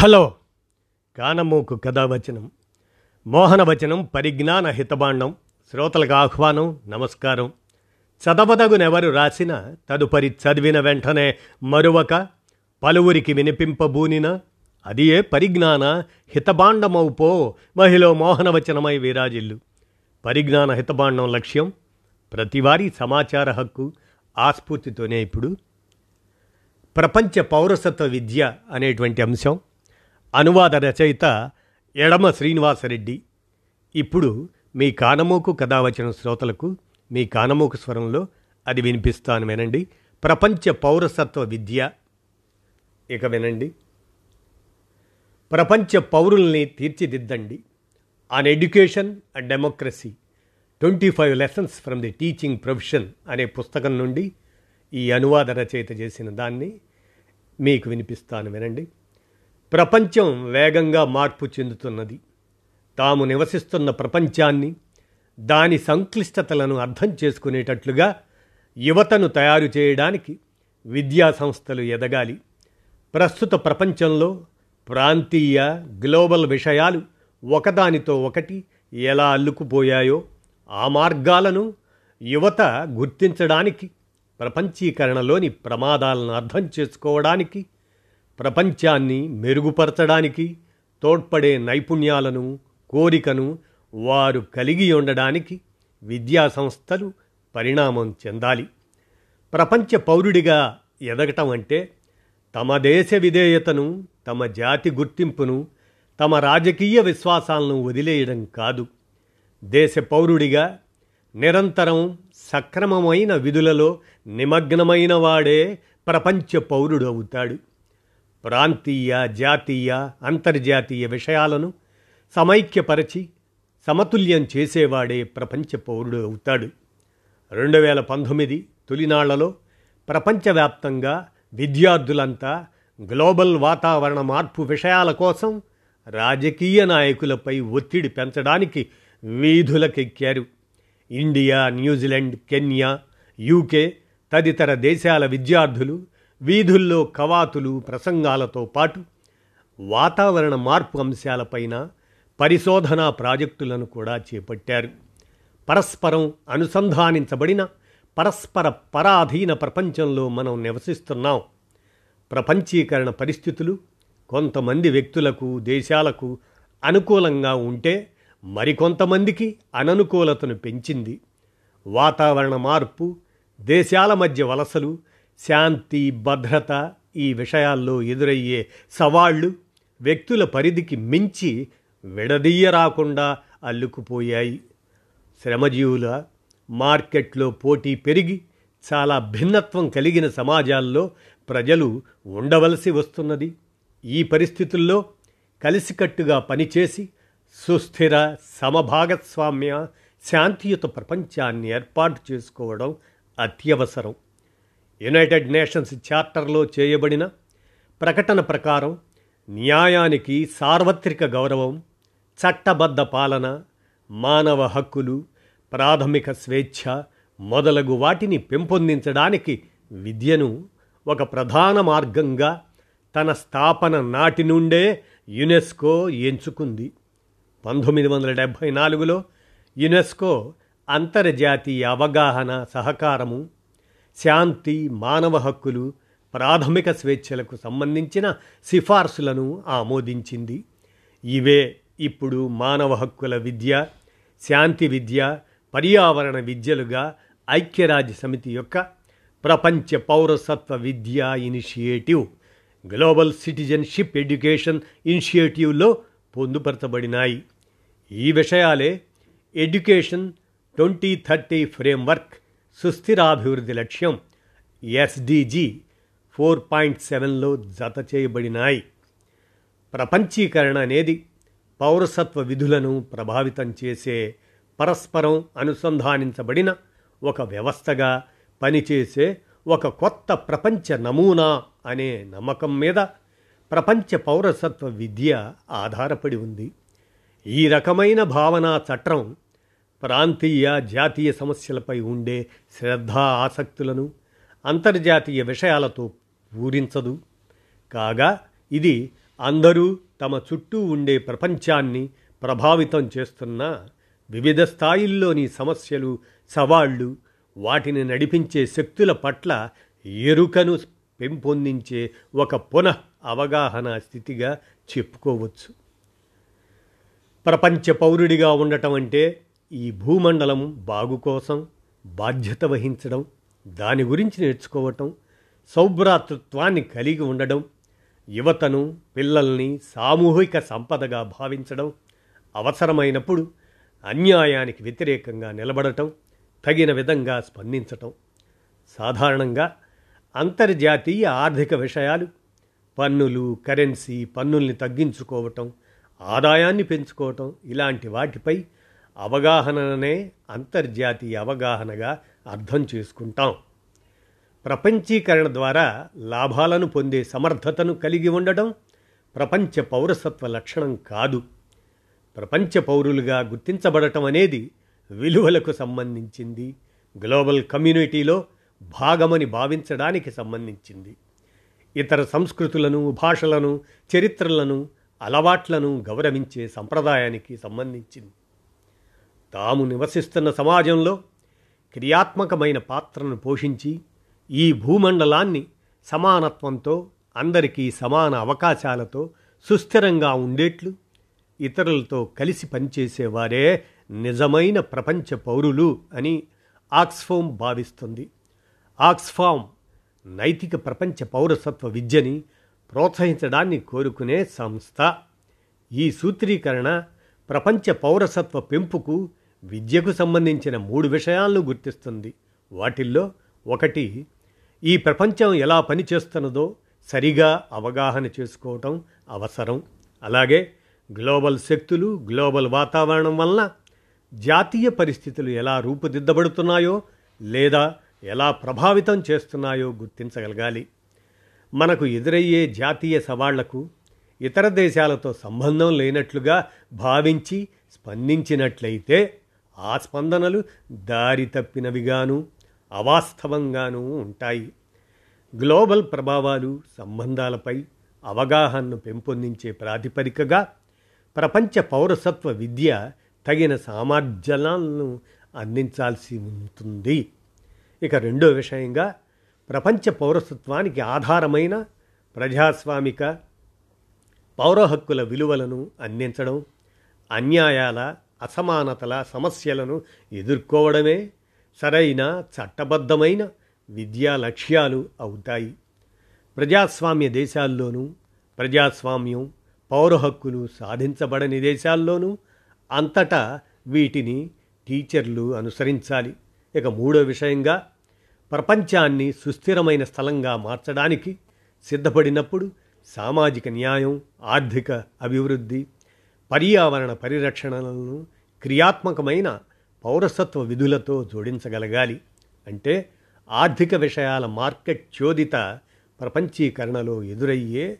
Hello. కానమూకు కథావచనం మోహనవచనం పరిజ్ఞాన హితబాండం శ్రోతలకు ఆహ్వానం నమస్కారం. చదవదగునెవరు రాసిన తదుపరి చదివిన వెంటనే మరువక పలువురికి వినిపింపబూనిన అది ఏ పరిజ్ఞాన హితబాండమౌపో మహిళ మోహనవచనమై విరాజిల్లు. పరిజ్ఞాన హితబాండం లక్ష్యం ప్రతివారీ సమాచార హక్కు ఆస్ఫూర్తితోనే ఇప్పుడు. ప్రపంచ పౌరసత్వ విద్య అనేటువంటి అంశం అనువాద రచయిత ఎడమ శ్రీనివాసరెడ్డి. ఇప్పుడు మీ కానమోకు కథావచన శ్రోతలకు మీ కానమోకు స్వరంలో అది వినిపిస్తాను వినండి. ప్రపంచ పౌరసత్వ విద్య. ఇక వినండి. ప్రపంచ పౌరుల్ని తీర్చిదిద్దండి. On education and democracy twenty five lessons from the teaching profession అనే పుస్తకం నుండి ఈ అనువాద రచయిత చేసిన దాన్ని మీకు వినిపిస్తాను వినండి. ప్రపంచం వేగంగా మార్పు చెందుతున్నది. తాము నివసిస్తున్న ప్రపంచాన్ని దాని సంక్లిష్టతలను అర్థం చేసుకునేటట్లుగా యువతను తయారు చేయడానికి విద్యా సంస్థలు ఎదగాలి. ప్రస్తుత ప్రపంచంలో ప్రాంతీయ గ్లోబల్ విషయాలు ఒకదానితో ఒకటి ఎలా అల్లుకుపోయాయో ఆ మార్గాలను యువత గుర్తించడానికి ప్రపంచీకరణలోని ప్రమాదాలను అర్థం చేసుకోవడానికి ప్రపంచాన్ని మెరుగుపరచడానికి తోడ్పడే నైపుణ్యాలను కోరికను వారు కలిగి ఉండడానికి విద్యా సంస్థలు పరిణామం చెందాలి. ప్రపంచ పౌరుడిగా ఎదగటం అంటే తమ దేశ విధేయతను తమ జాతి గుర్తింపును తమ రాజకీయ విశ్వాసాలను వదిలేయడం కాదు. దేశ పౌరుడిగా నిరంతరం సక్రమమైన విధులలో నిమగ్నమైన వాడే ప్రపంచ పౌరుడు అవుతాడు. ప్రాంతీయ జాతీయ అంతర్జాతీయ విషయాలను సమైక్యపరచి సమతుల్యం చేసేవాడే ప్రపంచ పౌరుడు అవుతాడు. రెండు వేల పంతొమ్మిది తొలినాళ్ళలో ప్రపంచవ్యాప్తంగా విద్యార్థులంతా గ్లోబల్ వాతావరణ మార్పు విషయాల కోసం రాజకీయ నాయకులపై ఒత్తిడి పెంచడానికి వీధులకెక్కారు. India New Zealand Kenya UK తదితర దేశాల విద్యార్థులు వీధుల్లో కవాతులు ప్రసంగాలతో పాటు వాతావరణ మార్పు అంశాలపైన పరిశోధనా ప్రాజెక్టులను కూడా చేపట్టారు. పరస్పరం అనుసంధానించబడిన పరస్పర పరాధీన ప్రపంచంలో మనం నివసిస్తున్నాం. ప్రపంచీకరణ పరిస్థితులు కొంతమంది వ్యక్తులకు దేశాలకు అనుకూలంగా ఉంటే మరికొంతమందికి అననుకూలతను పెంచింది. వాతావరణ మార్పు దేశాల మధ్య వలసలు శాంతి భద్రత ఈ విషయాల్లో ఎదురయ్యే సవాళ్ళు వ్యక్తుల పరిధికి మించి విడదీయరాకుండా అల్లుకుపోయాయి. శ్రమజీవుల మార్కెట్లో పోటీ పెరిగి చాలా భిన్నత్వం కలిగిన సమాజాల్లో ప్రజలు ఉండవలసి వస్తున్నది. ఈ పరిస్థితుల్లో కలిసికట్టుగా పనిచేసి సుస్థిర సమభాగస్వామ్య శాంతియుత ప్రపంచాన్ని ఏర్పాటు చేసుకోవడం అత్యవసరం. యునైటెడ్ నేషన్స్ చార్టర్లో చేయబడిన ప్రకటన ప్రకారం న్యాయానికి సార్వత్రిక గౌరవం చట్టబద్ధ పాలన మానవ హక్కులు ప్రాథమిక స్వేచ్ఛ మొదలగు వాటిని పెంపొందించడానికి విద్యను ఒక ప్రధాన మార్గంగా తన స్థాపన నాటి నుండే యునెస్కో ఎంచుకుంది. పంతొమ్మిది వందల డెబ్భై నాలుగులో యునెస్కో అంతర్జాతీయ అవగాహన సహకారము శాంతి మానవ హక్కులు ప్రాథమిక స్వేచ్ఛలకు సంబంధించిన సిఫార్సులను ఆమోదించింది. ఇవే ఇప్పుడు మానవ హక్కుల విద్య శాంతి విద్య పర్యావరణ విద్యలుగా ఐక్యరాజ్య సమితి యొక్క ప్రపంచ పౌరసత్వ విద్యా ఇనిషియేటివ్ గ్లోబల్ సిటిజన్షిప్ ఎడ్యుకేషన్ ఇనిషియేటివ్లో పొందుపరచబడినాయి. ఈ విషయాలే ఎడ్యుకేషన్ ట్వంటీ థర్టీ ఫ్రేమ్వర్క్ సుస్థిరాభివృద్ధి లక్ష్యం ఎస్డిజి ఫోర్ పాయింట్ సెవెన్లో జత చేయబడినాయి. ప్రపంచీకరణ అనేది పౌరసత్వ విధులను ప్రభావితం చేసే పరస్పరం అనుసంధానించబడిన ఒక వ్యవస్థగా పనిచేసే ఒక కొత్త ప్రపంచ నమూనా అనే నమ్మకం మీద ప్రపంచ పౌరసత్వ విద్య ఆధారపడి ఉంది. ఈ రకమైన భావనా చట్రం ప్రాంతీయ జాతీయ సమస్యలపై ఉండే శ్రద్ధ ఆసక్తులను అంతర్జాతీయ విషయాలతో పూరించదు. కాగా ఇది అందరూ తమ చుట్టూ ఉండే ప్రపంచాన్ని ప్రభావితం చేస్తున్న వివిధ స్థాయిల్లోని సమస్యలు సవాళ్ళు వాటిని నడిపించే శక్తుల పట్ల ఎరుకను పెంపొందించే ఒక పునః అవగాహన స్థితిగా చెప్పుకోవచ్చు. ప్రపంచ పౌరుడిగా ఉండటం అంటే ఈ భూమండలం బాగు కోసం బాధ్యత వహించడం దాని గురించి నేర్చుకోవటం సౌభ్రాతృత్వాన్ని కలిగి ఉండడం యువతను పిల్లల్ని సామూహిక సంపదగా భావించడం అవసరమైనప్పుడు అన్యాయానికి వ్యతిరేకంగా నిలబడటం తగిన విధంగా స్పందించటం. సాధారణంగా అంతర్జాతీయ ఆర్థిక విషయాలు పన్నులు కరెన్సీ పన్నుల్ని తగ్గించుకోవటం ఆదాయాన్ని పెంచుకోవటం ఇలాంటి వాటిపై అవగాహననే అంతర్జాతీయ అవగాహనగా అర్థం చేసుకుంటాం. ప్రపంచీకరణ ద్వారా లాభాలను పొందే సమర్థతను కలిగి ఉండడం ప్రపంచ పౌరసత్వ లక్షణం కాదు. ప్రపంచ పౌరులుగా గుర్తించబడటం అనేది విలువలకు సంబంధించింది. గ్లోబల్ కమ్యూనిటీలో భాగమని భావించడానికి సంబంధించింది. ఇతర సంస్కృతులను భాషలను చరిత్రలను అలవాట్లను గౌరవించే సంప్రదాయానికి సంబంధించింది. తాము నివసిస్తున్న సమాజంలో క్రియాత్మకమైన పాత్రను పోషించి ఈ భూమండలాన్ని సమానత్వంతో అందరికీ సమాన అవకాశాలతో సుస్థిరంగా ఉండేట్లు ఇతరులతో కలిసి పనిచేసేవారే నిజమైన ప్రపంచ పౌరులు అని ఆక్స్ఫోమ్ భావిస్తుంది. ఆక్స్ఫామ్ నైతిక ప్రపంచ పౌరసత్వ విద్యని ప్రోత్సహించడాన్ని కోరుకునే సంస్థ. ఈ సూత్రీకరణ ప్రపంచ పౌరసత్వ పెంపుకు విద్యకు సంబంధించిన మూడు విషయాలను గుర్తిస్తుంది. వాటిల్లో ఒకటి ఈ ప్రపంచం ఎలా పనిచేస్తున్నదో సరిగా అవగాహన చేసుకోవటం అవసరం. అలాగే గ్లోబల్ శక్తులు గ్లోబల్ వాతావరణం వలన జాతీయ పరిస్థితులు ఎలా రూపుదిద్దబడుతున్నాయో లేదా ఎలా ప్రభావితం చేస్తున్నాయో గుర్తించగలగాలి. మనకు ఎదురయ్యే జాతీయ సవాళ్ళకు ఇతర దేశాలతో సంబంధం లేనట్లుగా భావించి స్పందించినట్లయితే ఆ స్పందనలు దారి తప్పినవిగాను అవాస్తవంగానూ ఉంటాయి. గ్లోబల్ ప్రభావాలు సంబంధాలపై అవగాహనను పెంపొందించే ప్రాతిపదికగా ప్రపంచ పౌరసత్వ విద్య తగిన సామర్థ్యాలను అందించాల్సి ఉంటుంది. ఇక రెండో విషయంగా ప్రపంచ పౌరసత్వానికి ఆధారమైన ప్రజాస్వామిక పౌర హక్కుల విలువలను అందించడం అన్యాయాల అసమానతల సమస్యలను ఎదుర్కోవడమే సరైన చట్టబద్ధమైన విద్యా లక్ష్యాలు అవుతాయి. ప్రజాస్వామ్య దేశాల్లోనూ ప్రజాస్వామ్యం పౌర హక్కులు సాధించబడని దేశాల్లోనూ అంతటా వీటిని టీచర్లు అనుసరించాలి. ఇక మూడో విషయంగా ప్రపంచాన్ని సుస్థిరమైన స్థలంగా మార్చడానికి సిద్ధపడినప్పుడు సామాజిక న్యాయం ఆర్థిక అభివృద్ధి పర్యావరణ పరిరక్షణలను క్రియాత్మకమైన పౌరసత్వ విధులతో జోడించగలగాలి అంటే ఆర్థిక విషయాల మార్కెట్ చోదిత ప్రపంచీకరణలో ఎదురయ్యే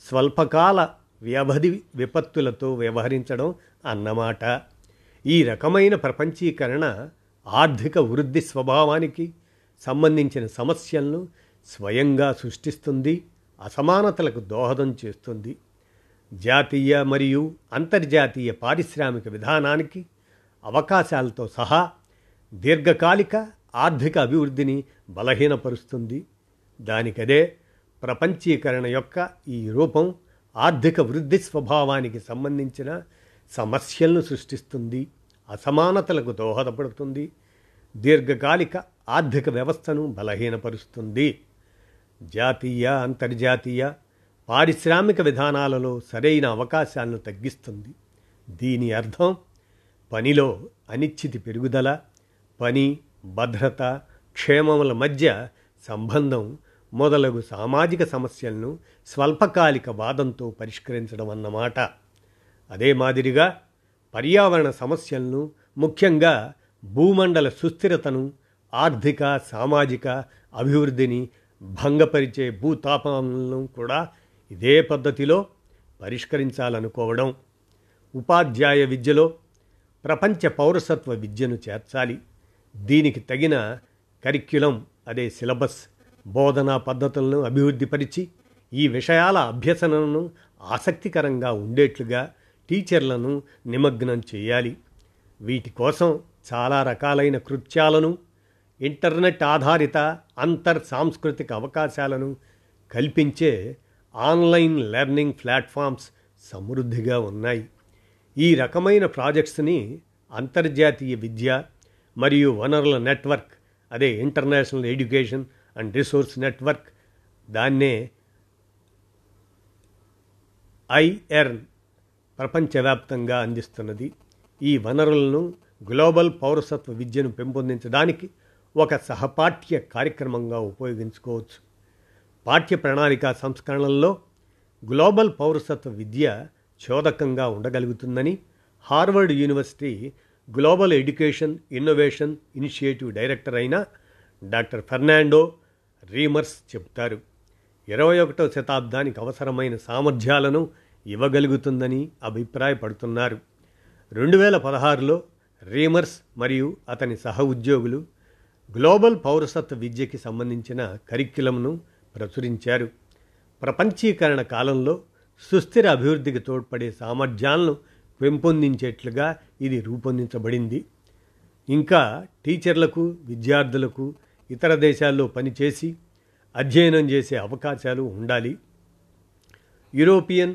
స్వల్పకాల వ్యవధి విపత్తులతో వ్యవహరించడం అన్నమాట. ఈ రకమైన ప్రపంచీకరణ ఆర్థిక వృద్ధి స్వభావానికి సంబంధించిన సమస్యలను స్వయంగా సృష్టిస్తుంది అసమానతలకు దోహదం చేస్తుంది. జాతీయ మరియు అంతర్జాతీయ పారిశ్రామిక విధానానికి అవకాశాలతో సహా దీర్ఘకాలిక ఆర్థిక అభివృద్ధిని బలహీనపరుస్తుంది. దానికదే ప్రపంచీకరణ యొక్క ఈ రూపం ఆర్థిక వృద్ధి స్వభావానికి సంబంధించిన సమస్యలను సృష్టిస్తుంది అసమానతలకు దోహదపడుతుంది దీర్ఘకాలిక ఆర్థిక వ్యవస్థను బలహీనపరుస్తుంది. జాతీయ అంతర్జాతీయ పారిశ్రామిక విధానాలలో సరైన అవకాశాలను తగ్గిస్తుంది. దీని అర్థం పనిలో అనిశ్చితి పెరుగుదల పని భద్రత క్షేమముల మధ్య సంబంధం మొదలగు సామాజిక సమస్యలను స్వల్పకాలిక వాదంతో పరిష్కరించడం అన్నమాట. అదే మాదిరిగా పర్యావరణ సమస్యలను ముఖ్యంగా భూమండల సుస్థిరతను ఆర్థిక సామాజిక అభివృద్ధిని భంగపరిచే భూతాపాలను కూడా ఇదే పద్ధతిలో పరిష్కరించాలనుకోవడం ఉపాధ్యాయ విద్యలో ప్రపంచ పౌరసత్వ విద్యను చేర్చాలి. దీనికి తగిన కరిక్యులం అదే సిలబస్ బోధనా పద్ధతులను అభివృద్ధిపరిచి ఈ విషయాల అభ్యసనను ఆసక్తికరంగా ఉండేట్లుగా టీచర్లను నిమగ్నం చేయాలి. వీటి కోసం చాలా రకాలైన కృత్యాలను ఇంటర్నెట్ ఆధారిత అంతర్ సాంస్కృతిక అవకాశాలను కల్పించే ఆన్లైన్ లెర్నింగ్ ప్లాట్ఫామ్స్ సమృద్ధిగా ఉన్నాయి. ఈ రకమైన ప్రాజెక్ట్స్ని అంతర్జాతీయ విద్య మరియు వనరుల నెట్వర్క్ అదే international education and resource network దాన్నే ఐఎర్న్ ప్రపంచవ్యాప్తంగా అందిస్తున్నది. ఈ వనరులను గ్లోబల్ పౌరసత్వ విద్యను పెంపొందించడానికి ఒక సహపాఠ్య కార్యక్రమంగా ఉపయోగించుకోవచ్చు. పాఠ్య ప్రణాళిక సంస్కరణల్లో గ్లోబల్ పౌరసత్వ విద్య చోదకంగా ఉండగలుగుతుందని Harvard university global education innovation initiative director అయిన డాక్టర్ ఫెర్నాండో రీమర్స్ చెబుతారు. ఇరవై ఒకటవ శతాబ్దానికి అవసరమైన సామర్థ్యాలను ఇవ్వగలుగుతుందని అభిప్రాయపడుతున్నారు. రెండు వేల పదహారులో రీమర్స్ మరియు అతని సహ ఉద్యోగులు గ్లోబల్ పౌరసత్వ విద్యకి సంబంధించిన కరిక్యులంను ప్రచురించారు. ప్రపంచీకరణ కాలంలో సుస్థిర అభివృద్ధికి తోడ్పడే సామర్థ్యాలను పెంపొందించేట్లుగా ఇది రూపొందించబడింది. ఇంకా టీచర్లకు విద్యార్థులకు ఇతర దేశాల్లో పనిచేసి అధ్యయనం చేసే అవకాశాలు ఉండాలి. యూరోపియన్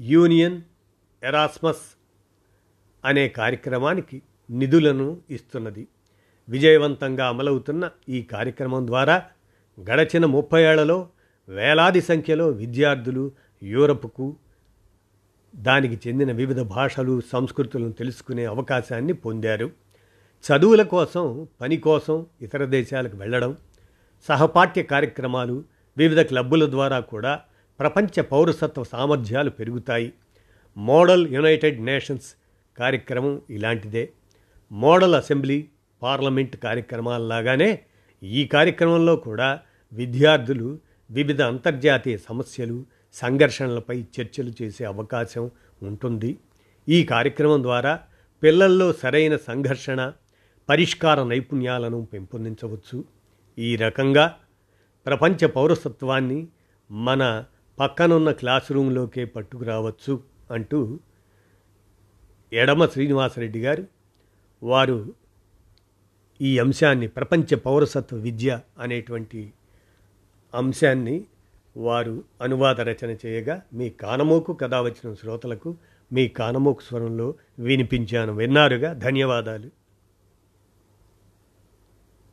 యూనియన్ ఎరాస్మస్ అనే కార్యక్రమానికి నిధులను ఇస్తున్నది. విజయవంతంగా అమలవుతున్న ఈ కార్యక్రమం ద్వారా గడచిన ముప్పై ఏళ్ళలో వేలాది సంఖ్యలో విద్యార్థులు యూరప్కు దానికి చెందిన వివిధ భాషలు సంస్కృతులను తెలుసుకునే అవకాశాన్ని పొందారు. చదువుల కోసం పని కోసం ఇతర దేశాలకు వెళ్ళడం సహపాఠ్య కార్యక్రమాలు వివిధ క్లబ్బుల ద్వారా కూడా ప్రపంచ పౌరసత్వ సామర్థ్యాలు పెరుగుతాయి. మోడల్ యునైటెడ్ నేషన్స్ కార్యక్రమం ఇలాంటిదే. మోడల్ అసెంబ్లీ పార్లమెంట్ కార్యక్రమాలలాగానే ఈ కార్యక్రమంలో కూడా విద్యార్థులు వివిధ అంతర్జాతీయ సమస్యలు సంఘర్షణలపై చర్చలు చేసే అవకాశం ఉంటుంది. ఈ కార్యక్రమం ద్వారా పిల్లల్లో సరైన సంఘర్షణ పరిష్కార నైపుణ్యాలను పెంపొందించవచ్చు. ఈ రకంగా ప్రపంచ పౌరసత్వాన్ని మన పక్కనున్న క్లాస్ రూమ్లోకే పట్టుకురావచ్చు అంటూ ఎడమ శ్రీనివాసరెడ్డి గారు వారు ఈ అంశాన్ని ప్రపంచ పౌరసత్వ విద్య అనేటువంటి అంశాన్ని వారు అనువాద రచన చేయగా మీ కానమోకు కథ వచ్చిన శ్రోతలకు మీ కానమోకు స్వరంలో వినిపించాను. విన్నారుగా? ధన్యవాదాలు.